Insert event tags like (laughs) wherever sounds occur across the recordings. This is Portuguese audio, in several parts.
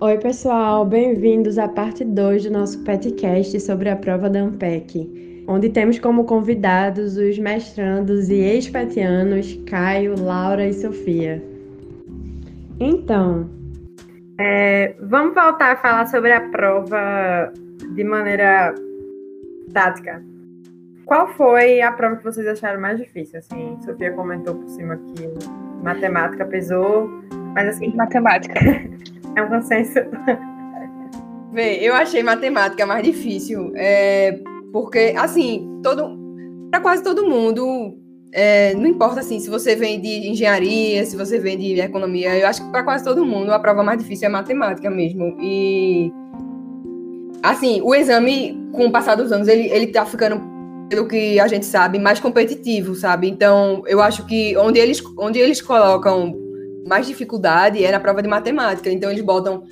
Oi, pessoal, bem-vindos à parte 2 do nosso podcast sobre a prova da AMPEC, onde temos como convidados os mestrandos e ex-petianos Caio, Laura e Sofia. Então, é, vamos voltar a falar sobre a prova de maneira tática. Qual foi a prova que vocês acharam mais difícil? Assim, Sofia comentou por cima que matemática pesou, mas assim. Matemática. (laughs) É um consenso. Vê, eu achei matemática mais difícil. É, porque, assim, todo. Para quase todo mundo, é, não importa assim se você vem de engenharia, se você vem de economia, eu acho que para quase todo mundo a prova mais difícil é matemática mesmo. E assim, o exame, com o passar dos anos, ele, ele tá ficando, pelo que a gente sabe, mais competitivo, sabe? Então, eu acho que onde eles, onde eles colocam mais dificuldade é na prova de matemática. Então, eles botam,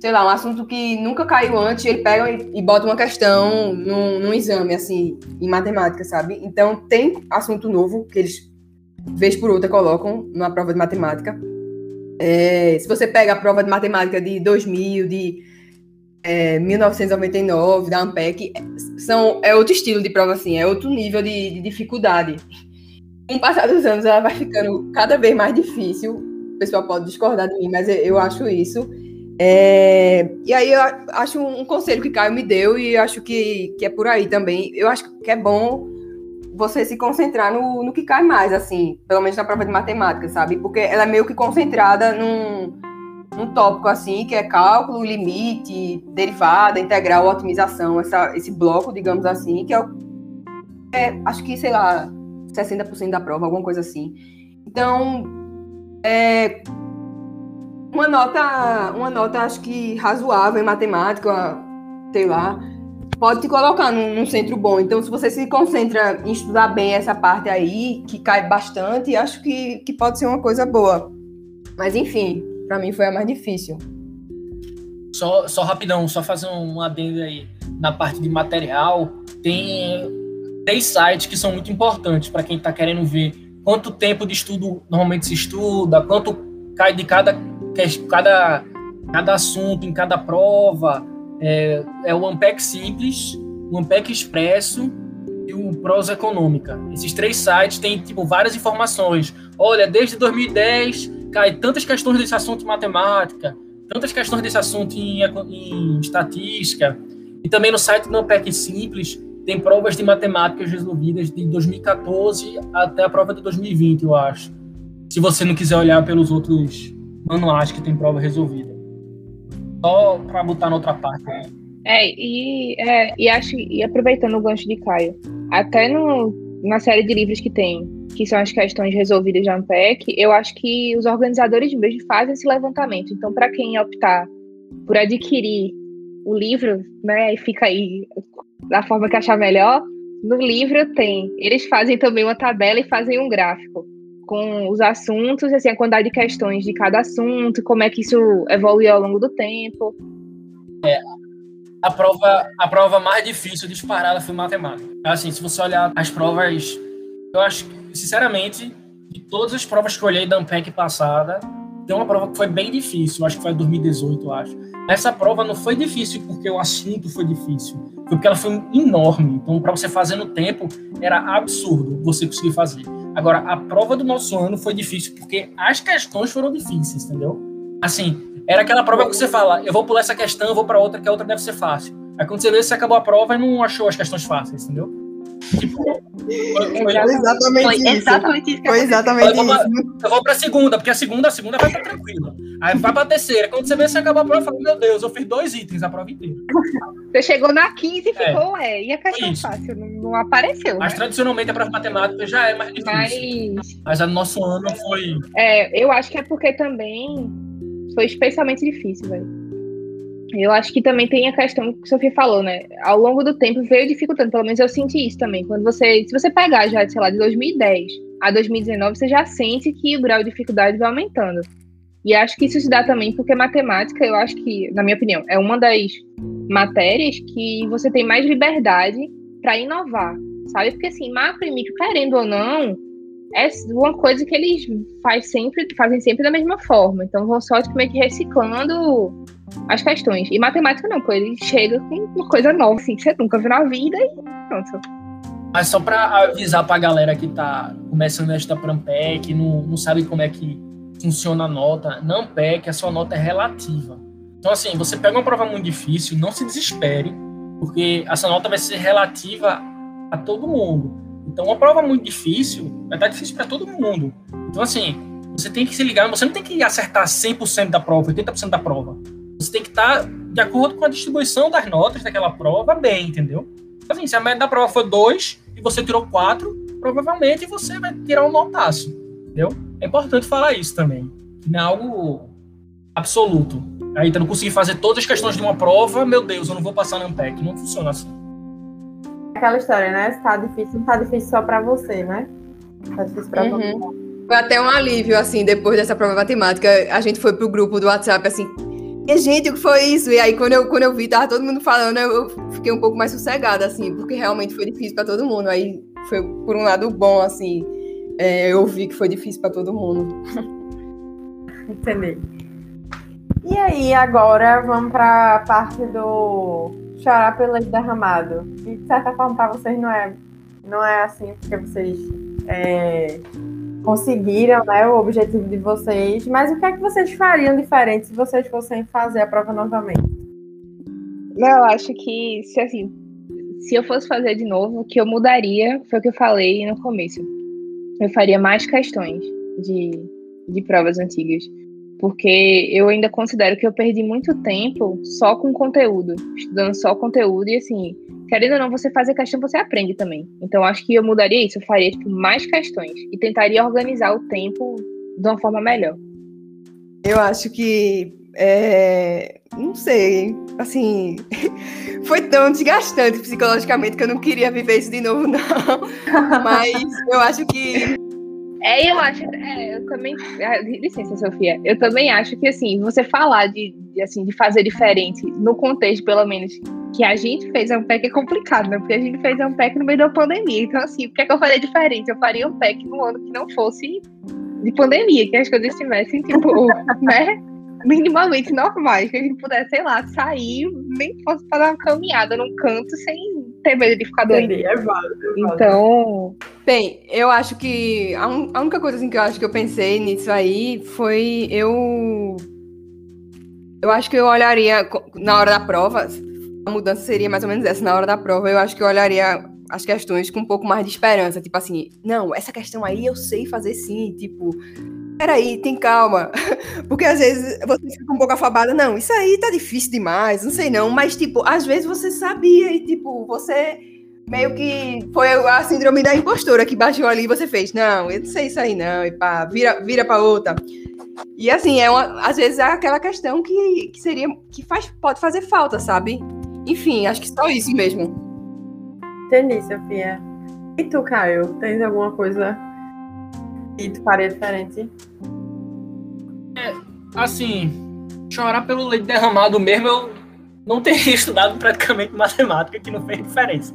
sei lá, um assunto que nunca caiu antes, ele pega e, e bota uma questão num, num exame, assim, em matemática, sabe? Então, tem assunto novo que eles, vez por outra, colocam na prova de matemática. É, se você pega a prova de matemática de 2000, de é, 1999, da Ampec, são, é outro estilo de prova, assim, é outro nível de, de dificuldade. Com o passar dos anos, ela vai ficando cada vez mais difícil. O pessoal pode discordar de mim, mas eu acho isso. É, e aí eu acho um conselho que Caio me deu e acho que, que é por aí também. Eu acho que é bom você se concentrar no, no que cai mais, assim, pelo menos na prova de matemática, sabe? Porque ela é meio que concentrada num, um tópico assim, que é cálculo, limite, derivada, integral, otimização, essa, esse bloco, digamos assim, que é, é acho que, sei lá, 60% da prova, alguma coisa assim. Então, é, uma nota, uma nota acho que razoável em matemática, sei lá, pode te colocar num, num, centro bom. Então, se você se concentra em estudar bem essa parte aí, que cai bastante, acho que, que pode ser uma coisa boa. Mas, enfim, para mim foi a mais difícil. Só, só rapidão, só fazer um adendo aí. Na parte de material, tem três sites que são muito importantes para quem está querendo ver quanto tempo de estudo normalmente se estuda, quanto cai de cada, cada, cada assunto em cada prova. É, é o Ampec Simples, o Ampec Expresso e o Prosa Econômica. Esses três sites têm tipo, várias informações. Olha, desde 2010 cai tantas questões desse assunto em matemática, tantas questões desse assunto em, em estatística, e também no site do PEC Simples tem provas de matemáticas resolvidas de 2014 até a prova de 2020, eu acho. Se você não quiser olhar pelos outros manuais que tem prova resolvida. Só para botar na outra parte. Né? É, e, é, e acho, e aproveitando o gancho de Caio, até no, na série de livros que tem que são as questões resolvidas da ANPEC, eu acho que os organizadores mesmo fazem esse levantamento. Então, para quem optar por adquirir o livro, né, e fica aí da forma que achar melhor, no livro tem. Eles fazem também uma tabela e fazem um gráfico com os assuntos, assim, a quantidade de questões de cada assunto, como é que isso evoluiu ao longo do tempo. É, a prova, a prova mais difícil disparada foi matemática. Assim, se você olhar as provas, eu acho que sinceramente, de todas as provas que eu olhei da Ampec passada, tem uma prova que foi bem difícil, acho que foi 2018, eu acho. Essa prova não foi difícil porque o assunto foi difícil, foi porque ela foi enorme. Então, para você fazer no tempo, era absurdo você conseguir fazer. Agora, a prova do nosso ano foi difícil porque as questões foram difíceis, entendeu? Assim, era aquela prova que você fala, eu vou pular essa questão, eu vou para outra, que a outra deve ser fácil. Aí quando você vê, você acabou a prova e não achou as questões fáceis, entendeu? Tipo, foi, exatamente foi isso. Exatamente isso foi exatamente eu vou, isso. Eu vou pra segunda, porque a segunda, a segunda vai estar tranquila. Aí vai pra terceira. Quando você vê, você acabou a prova, eu falo, meu Deus, eu fiz dois itens a prova inteira. Você chegou na 15 e é. ficou, é. E a questão fácil, não, não apareceu. Mas né? tradicionalmente a prova matemática já é mais difícil. Mas, Mas a nosso ano foi. É, eu acho que é porque também foi especialmente difícil, velho. Eu acho que também tem a questão que a Sofia falou, né? Ao longo do tempo veio dificultando, pelo menos eu senti isso também. Quando você, se você pegar já, sei lá, de 2010 a 2019, você já sente que o grau de dificuldade vai aumentando. E acho que isso se dá também porque matemática, eu acho que, na minha opinião, é uma das matérias que você tem mais liberdade para inovar, sabe? Porque assim, macro e micro, querendo ou não, é uma coisa que eles faz sempre, fazem sempre da mesma forma. Então vão só meio que reciclando as questões. E matemática não, pô, ele chega com uma coisa nova, assim, que você nunca viu na vida e pronto. Mas só para avisar pra galera que tá começando a estudar Prampec, não, não sabe como é que funciona a nota, não pegue, a sua nota é relativa. Então, assim, você pega uma prova muito difícil, não se desespere, porque essa nota vai ser relativa a todo mundo. Então, uma prova muito difícil vai estar difícil para todo mundo. Então, assim, você tem que se ligar, você não tem que acertar 100% da prova, 80% da prova. Estar de acordo com a distribuição das notas daquela prova bem, entendeu? Então, assim, se a média da prova for 2 e você tirou 4, provavelmente você vai tirar um notaço, entendeu? É importante falar isso também, que não é algo absoluto. Aí, então, não conseguir fazer todas as questões de uma prova, meu Deus, eu não vou passar no AMPEC. Não funciona assim. Aquela história, né? Se tá difícil, não tá difícil só pra você, né? Tá difícil pra Uhum. todo mundo. Foi até um alívio, assim, depois dessa prova matemática. A gente foi pro grupo do WhatsApp, assim, e gente, o que foi isso? E aí, quando eu, quando eu vi, tava todo mundo falando, eu, fiquei um pouco mais sossegada, assim, porque realmente foi difícil pra todo mundo. Aí foi por um lado bom, assim, é, eu vi que foi difícil pra todo mundo. (laughs) Entendi. E aí, agora vamos pra parte do chorar pelo leite derramado. Que de certa forma pra vocês não é, não é assim, porque vocês é, conseguiram né, o objetivo de vocês. Mas o que é que vocês fariam diferente se vocês fossem fazer a prova novamente? Eu acho que se assim, se eu fosse fazer de novo, o que eu mudaria foi o que eu falei no começo. Eu faria mais questões de, de provas antigas. Porque eu ainda considero que eu perdi muito tempo só com conteúdo, estudando só conteúdo, e assim, querendo ou não, você fazer questão, você aprende também. Então, acho que eu mudaria isso, eu faria tipo, mais questões e tentaria organizar o tempo de uma forma melhor. Eu acho que. é, não sei, assim. (laughs) Foi tão desgastante psicologicamente que eu não queria viver isso de novo, não. (laughs) Mas eu acho que. É, eu acho, é, eu também, ah, licença, Sofia, eu também acho que, assim, você falar de, de, assim, de fazer diferente, no contexto, pelo menos, que a gente fez um pack é complicado, né, porque a gente fez um pack no meio da pandemia, então, assim, o que é que eu faria diferente? Eu faria um pack no ano que não fosse de pandemia, que as coisas estivessem, tipo, (laughs) né, minimamente normais, que a gente pudesse, sei lá, sair, nem fosse para dar uma caminhada num canto sem ter medo de ficar doente. Entendi, é válido. é válido. Então, Bem, eu acho que a, un- a única coisa assim, que eu acho que eu pensei nisso aí foi eu. Eu acho que eu olharia na hora da prova. A mudança seria mais ou menos essa. Na hora da prova, eu acho que eu olharia as questões com um pouco mais de esperança. Tipo assim, não, essa questão aí eu sei fazer sim. Tipo, peraí, tem calma. (laughs) Porque às vezes você fica um pouco afobada. Não, isso aí tá difícil demais, não sei não. Mas, tipo, às vezes você sabia e, tipo, você meio que foi a síndrome da impostora que baixou ali e você fez, não, eu não sei isso aí não, e pá, vira, vira pra outra. E assim, é uma, às vezes é aquela questão que, que seria, que faz, pode fazer falta, sabe? Enfim, acho que só isso mesmo. Entendi, Sofia. E tu, Caio? Tens alguma coisa que tu faria diferente? Assim, chorar pelo leite derramado mesmo, eu não teria (laughs) estudado praticamente matemática, que não fez diferença.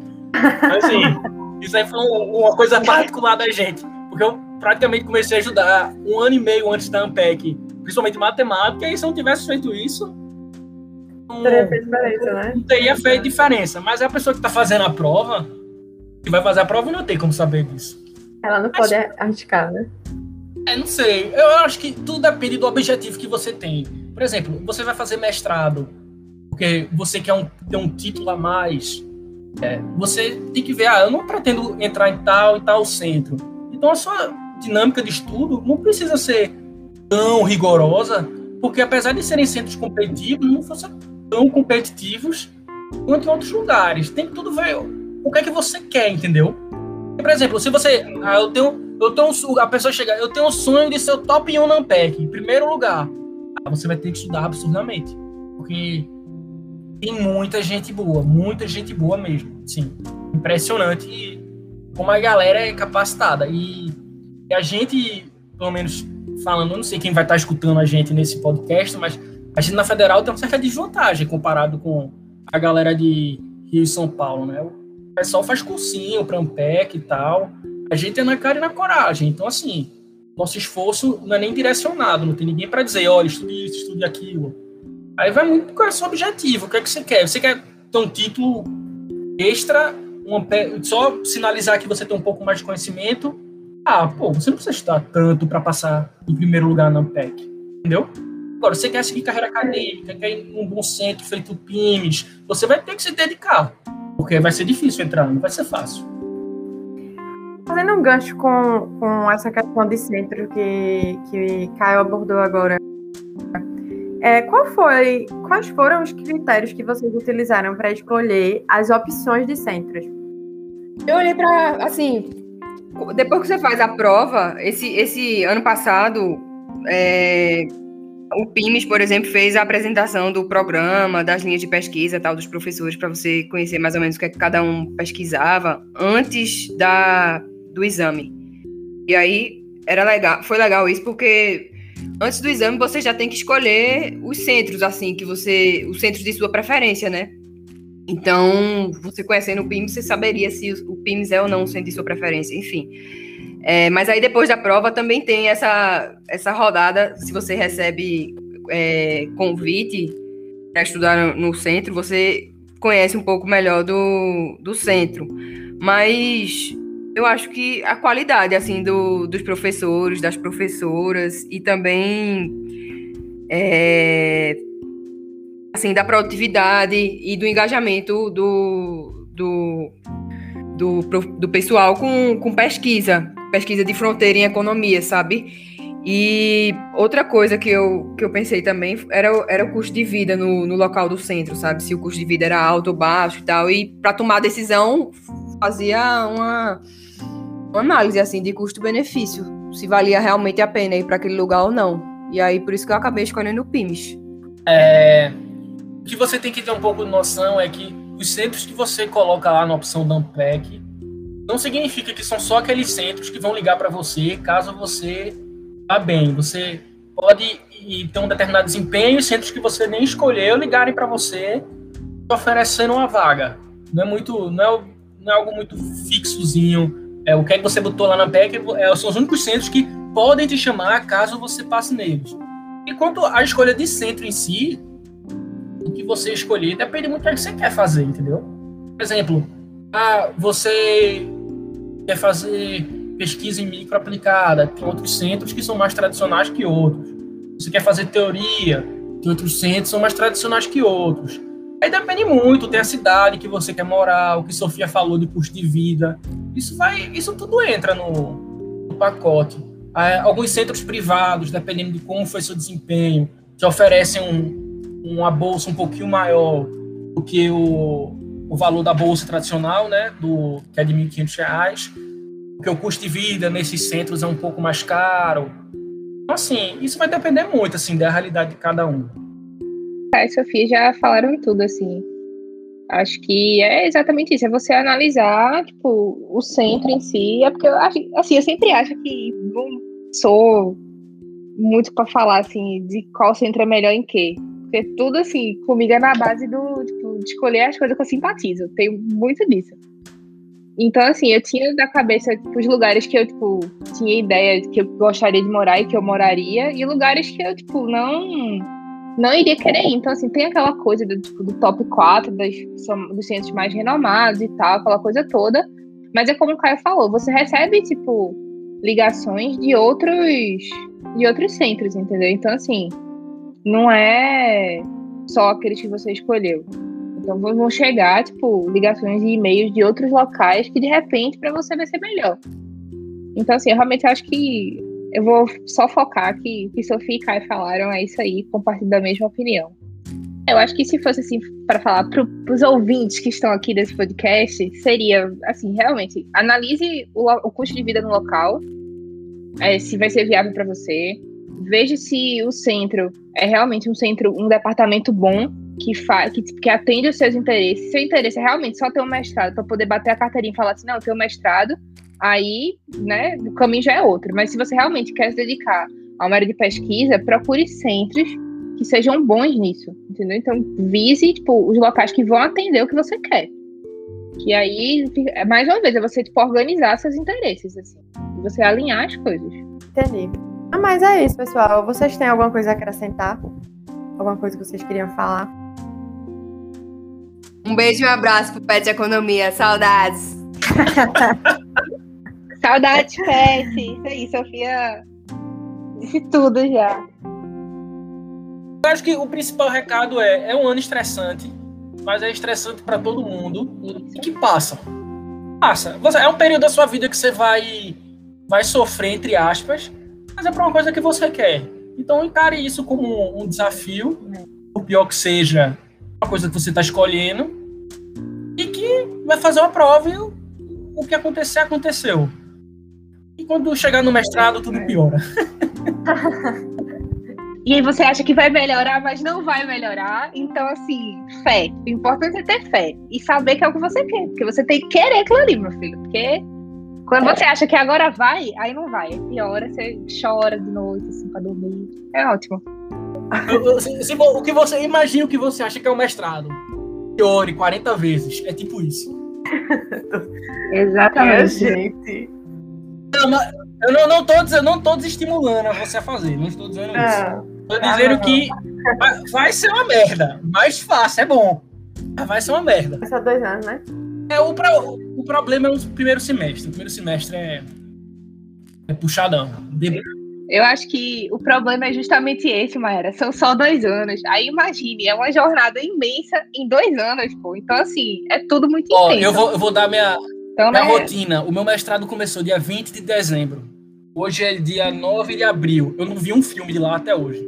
Assim, (laughs) isso aí foi um- uma coisa particular da gente. Porque eu praticamente comecei a ajudar um ano e meio antes da Ampec, principalmente matemática, e se eu não tivesse feito isso, não, Teria feito diferença, né? não teria feito diferença. Mas é a pessoa que está fazendo a prova, que vai fazer a prova, não tem como saber disso. Ela não pode arriscar, né? É, não sei. Eu acho que tudo depende do objetivo que você tem. Por exemplo, você vai fazer mestrado, porque você quer um, ter um título a mais. é, você tem que ver, ah, eu não pretendo entrar em tal e tal centro. Então a sua dinâmica de estudo não precisa ser tão rigorosa, porque apesar de serem centros competitivos, não fossem tão competitivos quanto em outros lugares. Tem que tudo ver o que é que você quer, entendeu? Por exemplo, se você. Ah, eu tenho. Eu tenho um, a pessoa chega, eu tenho um sonho de ser o top 1 na Ampec, em primeiro lugar. Ah, você vai ter que estudar absurdamente. Porque tem muita gente boa, muita gente boa mesmo. Sim. Impressionante como a galera é capacitada. E, e a gente, pelo menos falando, não sei quem vai estar escutando a gente nesse podcast, mas a gente na Federal tem uma certa desvantagem comparado com a galera de Rio e São Paulo, né? O pessoal faz cursinho, Prampec e tal. A gente é na cara e na coragem. Então, assim, nosso esforço não é nem direcionado, não tem ninguém para dizer, olha, estude isso, estude aquilo. Aí vai muito é o seu objetivo, o que é que você quer? Você quer ter um título extra, uma, só sinalizar que você tem um pouco mais de conhecimento. Ah, pô, você não precisa estudar tanto para passar em primeiro lugar na AMPEC, entendeu? Agora, você quer seguir carreira acadêmica, quer ir num bom centro feito PIMES, você vai ter que se dedicar, porque vai ser difícil entrar, não vai ser fácil. Fazendo um gancho com, com essa questão de centro que, que Caio abordou agora, é, qual foi, quais foram os critérios que vocês utilizaram para escolher as opções de centros? Eu olhei para, assim, depois que você faz a prova, esse, esse ano passado, é, o PIMES, por exemplo, fez a apresentação do programa, das linhas de pesquisa tal, dos professores, para você conhecer mais ou menos o que, é que cada um pesquisava antes da, do exame. E aí era legal, foi legal isso, porque antes do exame você já tem que escolher os centros, assim, que você. Os centros de sua preferência, né? Então, você conhecendo o PIMS, você saberia se o PIMS é ou não o centro de sua preferência, enfim. É, mas aí depois da prova também tem essa, essa rodada, se você recebe é, convite para estudar no, no, centro, você conhece um pouco melhor do, do centro. Mas eu acho que a qualidade assim do, dos professores, das professoras e também é, assim da produtividade e do engajamento do, do, do, do pessoal com, com pesquisa pesquisa de fronteira em economia, sabe? E outra coisa que eu, que eu pensei também era, era o custo de vida no, no local do centro, sabe? Se o custo de vida era alto ou baixo e tal. E para tomar a decisão, fazia uma, uma análise assim de custo-benefício, se valia realmente a pena ir para aquele lugar ou não. E aí por isso que eu acabei escolhendo o PIMS. É, o que você tem que ter um pouco de noção é que os centros que você coloca lá na opção da Ampec não significa que são só aqueles centros que vão ligar para você caso você vá bem. Você pode ter um determinado desempenho e centros que você nem escolheu ligarem para você oferecendo uma vaga. Não é muito, não é, não é algo muito fixozinho. É, o que, é que você botou lá na PEC é, são os únicos centros que podem te chamar caso você passe neles. E quanto à escolha de centro em si, você escolher depende muito do que você quer fazer, entendeu? Por exemplo, ah, você quer fazer pesquisa em micro aplicada, tem outros centros que são mais tradicionais que outros. Você quer fazer teoria, tem outros centros que são mais tradicionais que outros. Aí depende muito, tem a cidade que você quer morar, o que Sofia falou de custo de vida. Isso vai, isso tudo entra no, no pacote. alguns centros privados, dependendo de como foi seu desempenho, te oferecem um, uma bolsa um pouquinho maior do que o, o valor da bolsa tradicional, né, do que é de R$ 1.500, porque o custo de vida nesses centros é um pouco mais caro. Então, assim, isso vai depender muito, assim, da realidade de cada um. A Sofia já falaram tudo, assim. Acho que é exatamente isso, é você analisar, tipo, o centro em si, é porque eu acho, assim, eu sempre acho que não sou muito para falar, assim, de qual centro é melhor em quê. Porque tudo, assim, comigo é na base do, tipo, de escolher as coisas que eu simpatizo. Tenho muito disso. Então, assim, eu tinha da cabeça tipo, os lugares que eu, tipo, tinha ideia de que eu gostaria de morar e que eu moraria, e lugares que eu, tipo, não não iria querer ir. Então, assim, tem aquela coisa do, tipo, do top 4 das, dos centros mais renomados e tal, aquela coisa toda. Mas é como o Caio falou, você recebe, tipo, ligações de outros de outros centros, entendeu? Então, assim, não é só aqueles que você escolheu. Então vão chegar, tipo, ligações e e-mails de outros locais que de repente para você vai ser melhor. Então, assim, eu realmente acho que eu vou só focar que, que Sofia e Kai falaram, é isso aí, compartilho da mesma opinião. Eu acho que se fosse assim, para falar para os ouvintes que estão aqui desse podcast, seria, assim, realmente, analise o, o custo de vida no local, é, se vai ser viável para você, veja se o centro é realmente um centro, um departamento bom que faz, que, que atende os seus interesses. Seu interesse é realmente só ter um mestrado para poder bater a carteirinha e falar assim, não, eu tenho mestrado, aí, né, o caminho já é outro. Mas se você realmente quer se dedicar a uma área de pesquisa, procure centros que sejam bons nisso, entendeu? Então, vise, tipo, os locais que vão atender o que você quer. Que aí, mais uma vez, é você, tipo, organizar seus interesses, assim. Você alinhar as coisas. Entendi. Ah, mas é isso, pessoal. Vocês têm alguma coisa a acrescentar? alguma coisa que vocês queriam falar? Um beijo e um abraço pro Pet Economia. Saudades. (laughs) Saudades, Pet. Isso aí, Sofia disse tudo já. Eu acho que o principal recado é: é um ano estressante, mas é estressante para todo mundo e que passa. Passa. É um período da sua vida que você vai, vai sofrer, entre aspas, é para uma coisa que você quer. Então encare isso como um desafio, o pior que seja, uma coisa que você está escolhendo, e que vai fazer uma prova e o, o que acontecer, aconteceu. E quando chegar no mestrado, tudo piora. (laughs) E aí você acha que vai melhorar, mas não vai melhorar. Então, assim, fé. O importante é ter fé. E saber que é o que você quer. Porque você tem que querer aquilo ali, meu filho. Porque quando você acha que agora vai, aí não vai. Piora, você chora de noite, assim, pra dormir. É ótimo. Se, se, o que você imagina o que você acha que é o mestrado. Piore 40 vezes. É tipo isso. (laughs) Exatamente. É, gente. Eu não, não, tô, eu não tô desestimulando a você a fazer, não estou dizendo isso. É. Tô dizendo que vai, vai, ser uma merda, mas fácil, é bom. Vai ser uma merda. Vai ser dois anos, né? É, o, pro, o problema é o primeiro semestre. O primeiro semestre é, é puxadão. Eu acho que o problema é justamente esse, Maera. São só dois anos. Aí imagine, é uma jornada imensa em dois anos, pô. Então, assim, é tudo muito Ó, intenso. Eu vou, eu vou dar minha, então, minha né? rotina. O meu mestrado começou dia 20 de dezembro. Hoje é dia 9 de abril. Eu não vi um filme de lá até hoje.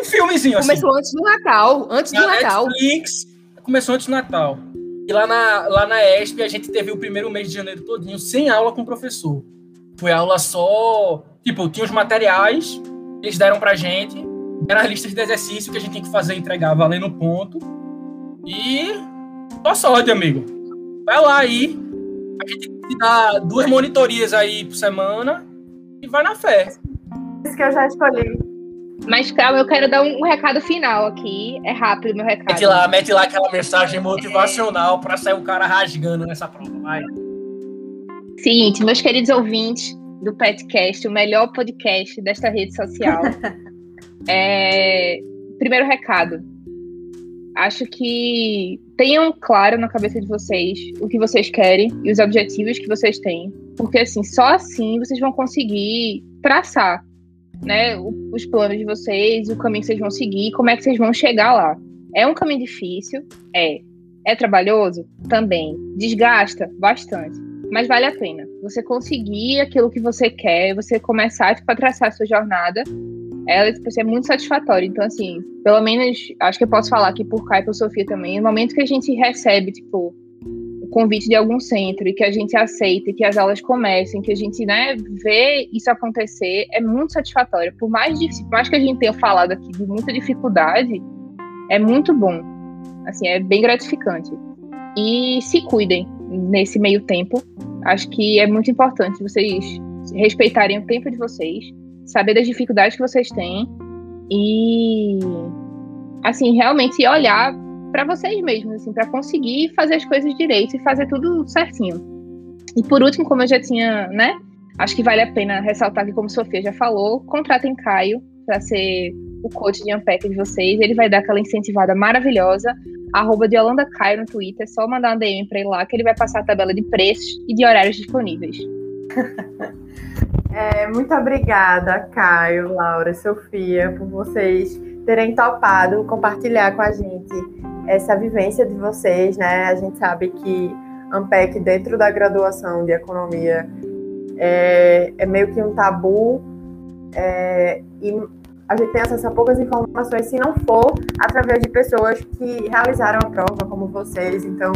Um filmezinho assim. Começou antes do Natal. Antes do Natal. Netflix começou antes do Natal. E lá na, lá na ESP a gente teve o primeiro mês de janeiro todinho sem aula com o professor. Foi aula só. Tipo, tinha os materiais, eles deram pra gente, era as listas de exercício que a gente tinha que fazer entregar valendo ponto. E. Boa sorte, amigo. Vai lá aí. A gente dá duas monitorias aí por semana e vai na fé. Isso que eu já escolhi. Mas calma, eu quero dar um, um recado final aqui. É rápido meu recado. Mete lá, mete lá aquela mensagem motivacional é... para sair o cara rasgando nessa prova. Vai. Seguinte, meus queridos ouvintes do Petcast, o melhor podcast desta rede social. (laughs) é... Primeiro recado. Acho que tenham claro na cabeça de vocês o que vocês querem e os objetivos que vocês têm. Porque assim, só assim vocês vão conseguir traçar né, os planos de vocês, o caminho que vocês vão seguir, como é que vocês vão chegar lá. É um caminho difícil? É. É trabalhoso? Também. Desgasta? Bastante. Mas vale a pena. Você conseguir aquilo que você quer, você começar tipo, a traçar a sua jornada, ela tipo, é muito satisfatória. Então, assim, pelo menos, acho que eu posso falar aqui por Kai e por Sofia também, no momento que a gente recebe, tipo, convite de algum centro e que a gente aceita, que as aulas comecem, que a gente né, vê isso acontecer, é muito satisfatório. Por mais, por mais que a gente tenha falado aqui de muita dificuldade, é muito bom. Assim, é bem gratificante. E se cuidem nesse meio tempo. Acho que é muito importante vocês respeitarem o tempo de vocês, saber das dificuldades que vocês têm e assim, realmente olhar para vocês mesmos, assim, para conseguir fazer as coisas direito e fazer tudo certinho. E por último, como eu já tinha, né? Acho que vale a pena ressaltar que, como Sofia já falou, contratem Caio para ser o coach de Unpack de vocês. Ele vai dar aquela incentivada maravilhosa. Arroba de Holanda Caio no Twitter. É só mandar uma DM para ele lá que ele vai passar a tabela de preços e de horários disponíveis. (laughs) É, muito obrigada, Caio, Laura, Sofia, por vocês terem topado compartilhar com a gente essa vivência de vocês, né? A gente sabe que Ampec, dentro da graduação de economia, é, é meio que um tabu é, e a gente tem acesso a poucas informações, se não for através de pessoas que realizaram a prova, como vocês. Então,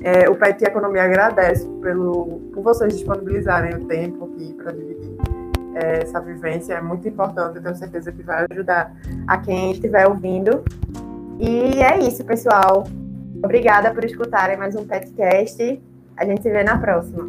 é, o PET Economia agradece pelo, por vocês disponibilizarem o tempo aqui para dividir é, essa vivência. É muito importante, eu tenho certeza que vai ajudar a quem estiver ouvindo. E é isso, pessoal. Obrigada por escutarem mais um podcast. A gente se vê na próxima.